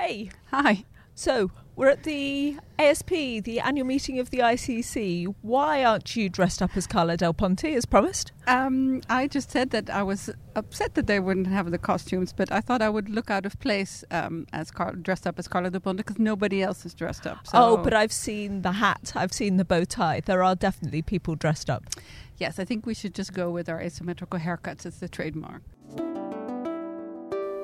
Hey. Hi. So, we're at the ASP, the annual meeting of the ICC. Why aren't you dressed up as Carla Del Ponte as promised? Um, I just said that I was upset that they wouldn't have the costumes, but I thought I would look out of place um, as Car- dressed up as Carla Del Ponte because nobody else is dressed up. So. Oh, but I've seen the hat, I've seen the bow tie. There are definitely people dressed up. Yes, I think we should just go with our asymmetrical haircuts as the trademark.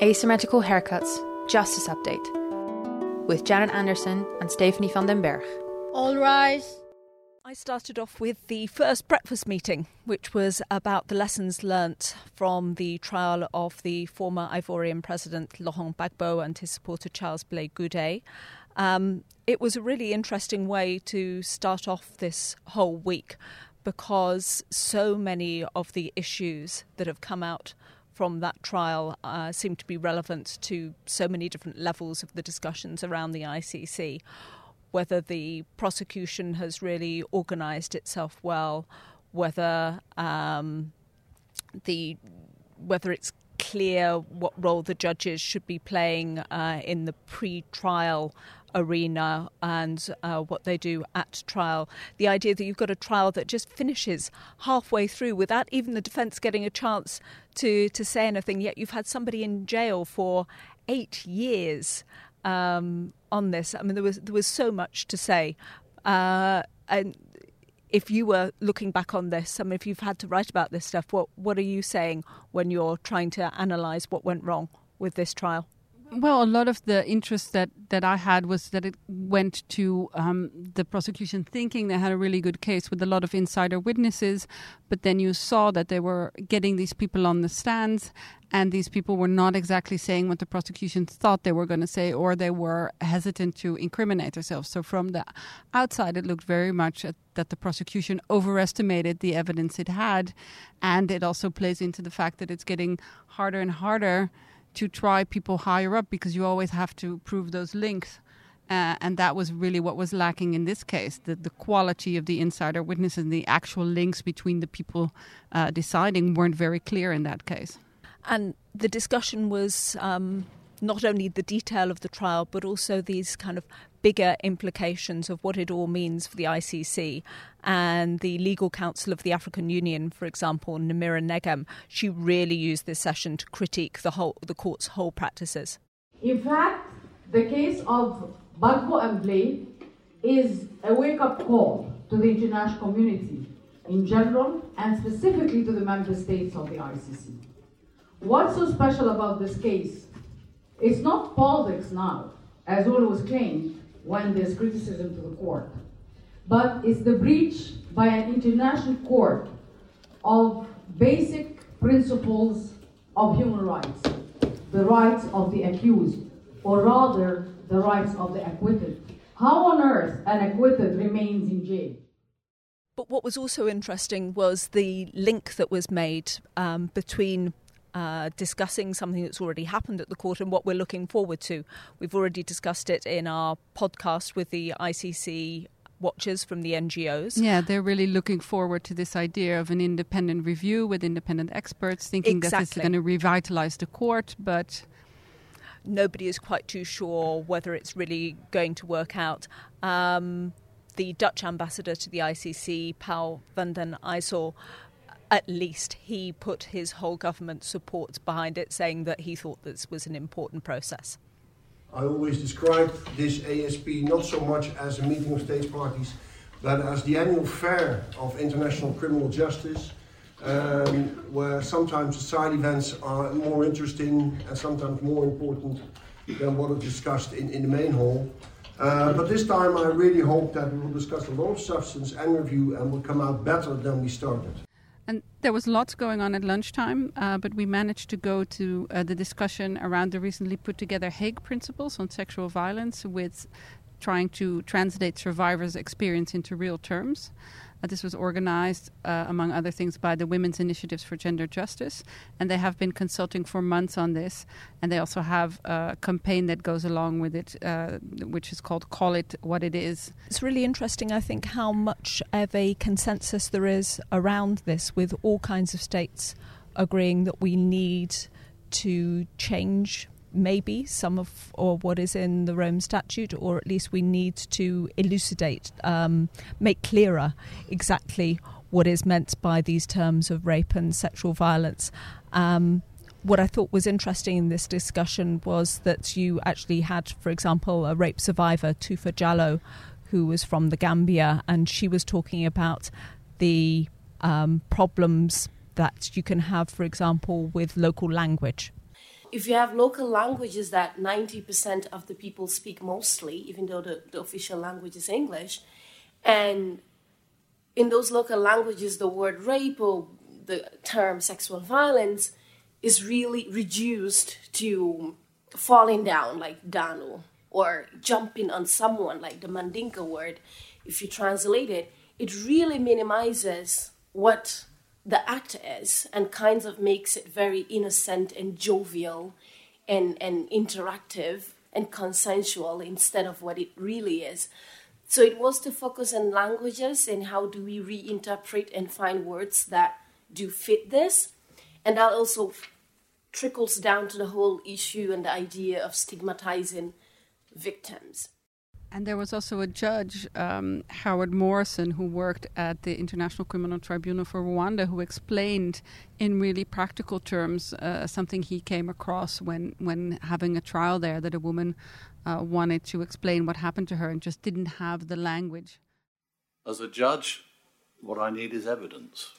Asymmetrical Haircuts Justice Update with Janet Anderson and Stephanie van den Berg. All rise. I started off with the first breakfast meeting, which was about the lessons learnt from the trial of the former Ivorian president Laurent Gbagbo and his supporter Charles Blé Goudé. Um, it was a really interesting way to start off this whole week because so many of the issues that have come out from that trial uh, seem to be relevant to so many different levels of the discussions around the ICC. Whether the prosecution has really organised itself well, whether um, the whether it's clear what role the judges should be playing uh, in the pre-trial arena and uh, what they do at trial. The idea that you've got a trial that just finishes halfway through without even the defence getting a chance to, to say anything, yet you've had somebody in jail for eight years um, on this. I mean, there was there was so much to say, uh, and if you were looking back on this, I mean, if you've had to write about this stuff, what what are you saying when you're trying to analyse what went wrong with this trial? Well, a lot of the interest that, that I had was that it went to um, the prosecution thinking they had a really good case with a lot of insider witnesses, but then you saw that they were getting these people on the stands, and these people were not exactly saying what the prosecution thought they were going to say, or they were hesitant to incriminate themselves. So from the outside, it looked very much at, that the prosecution overestimated the evidence it had, and it also plays into the fact that it's getting harder and harder to try people higher up because you always have to prove those links. Uh, and that was really what was lacking in this case the, the quality of the insider witnesses and the actual links between the people uh, deciding weren't very clear in that case. And the discussion was um, not only the detail of the trial, but also these kind of bigger implications of what it all means for the ICC. And the legal counsel of the African Union, for example, Namira Negm, she really used this session to critique the whole the court's whole practices. In fact, the case of Gbagbo and Blé is a wake-up call to the international community in general and specifically to the member states of the ICC. What's so special about this case? It's not politics now, as always claimed when there's criticism to the court, but it's the breach by an international court of basic principles of human rights, the rights of the accused, or rather, the rights of the acquitted. How on earth an acquitted remains in jail? But what was also interesting was the link that was made um, between uh, discussing something that's already happened at the court and what we're looking forward to. We've already discussed it in our podcast with the ICC watchers from the NGOs. Yeah, they're really looking forward to this idea of an independent review with independent experts, thinking exactly. that this is going to revitalize the court, but. Nobody is quite too sure whether it's really going to work out. Um, the Dutch ambassador to the ICC, Paul van den IJssel, at least he put his whole government support behind it, saying that he thought this was an important process. I always describe this ASP not so much as a meeting of states parties, but as the annual fair of international criminal justice, um, where sometimes side events are more interesting and sometimes more important than what is discussed in, in the main hall. Uh, but this time I really hope that we will discuss a lot of substance and review and will come out better than we started. And there was lots going on at lunchtime, uh, but we managed to go to uh, the discussion around the recently put together Hague Principles on Sexual Violence with trying to translate survivors' experience into real terms. Uh, this was organized, uh, among other things, by the Women's Initiatives for Gender Justice, and they have been consulting for months on this. And they also have a campaign that goes along with it, uh, which is called Call It What It Is. It's really interesting, I think, how much of a consensus there is around this, with all kinds of states agreeing that we need to change maybe some of or what is in the Rome Statute, or at least we need to elucidate, um, make clearer exactly what is meant by these terms of rape and sexual violence. Um, what I thought was interesting in this discussion was that you actually had, for example, a rape survivor, Toufah Jallow, who was from the Gambia, and she was talking about the um, problems that you can have, for example, with local language. If you have local languages that 90% of the people speak mostly, even though the, the official language is English, and in those local languages, the word rape or the term sexual violence is really reduced to falling down like Danu or jumping on someone like the Mandinka word. If you translate it, it really minimizes what the act is and kinds of makes it very innocent and jovial and, and interactive and consensual instead of what it really is. So it was to focus on languages and how do we reinterpret and find words that do fit this. And that also trickles down to the whole issue and the idea of stigmatizing victims. And there was also a judge, um, Howard Morrison, who worked at the International Criminal Tribunal for Rwanda, who explained in really practical terms uh, something he came across when, when having a trial there that a woman uh, wanted to explain what happened to her and just didn't have the language. As a judge, what I need is evidence.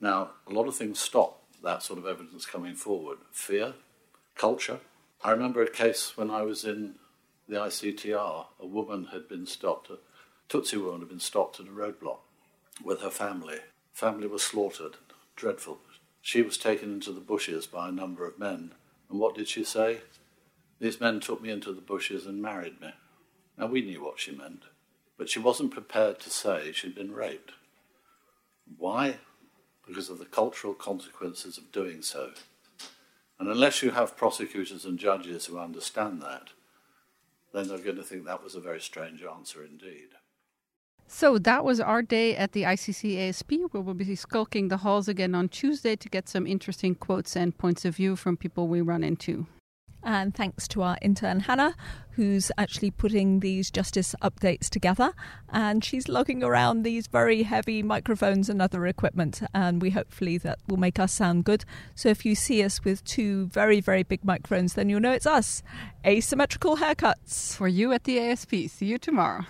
Now, a lot of things stop that sort of evidence coming forward fear, culture. I remember a case when I was in the ICTR, a woman had been stopped, a Tutsi woman had been stopped at a roadblock with her family. Family was slaughtered, dreadful. She was taken into the bushes by a number of men. And what did she say? These men took me into the bushes and married me. Now we knew what she meant, but she wasn't prepared to say she'd been raped. Why? Because of the cultural consequences of doing so. And unless you have prosecutors and judges who understand that, then they're going to think that was a very strange answer indeed. So that was our day at the ICC ASP, where we'll be skulking the halls again on Tuesday to get some interesting quotes and points of view from people we run into. And thanks to our intern Hannah, who's actually putting these justice updates together. And she's lugging around these very heavy microphones and other equipment. And we hopefully that will make us sound good. So if you see us with two very, very big microphones, then you'll know it's us. Asymmetrical haircuts. For you at the ASP. See you tomorrow.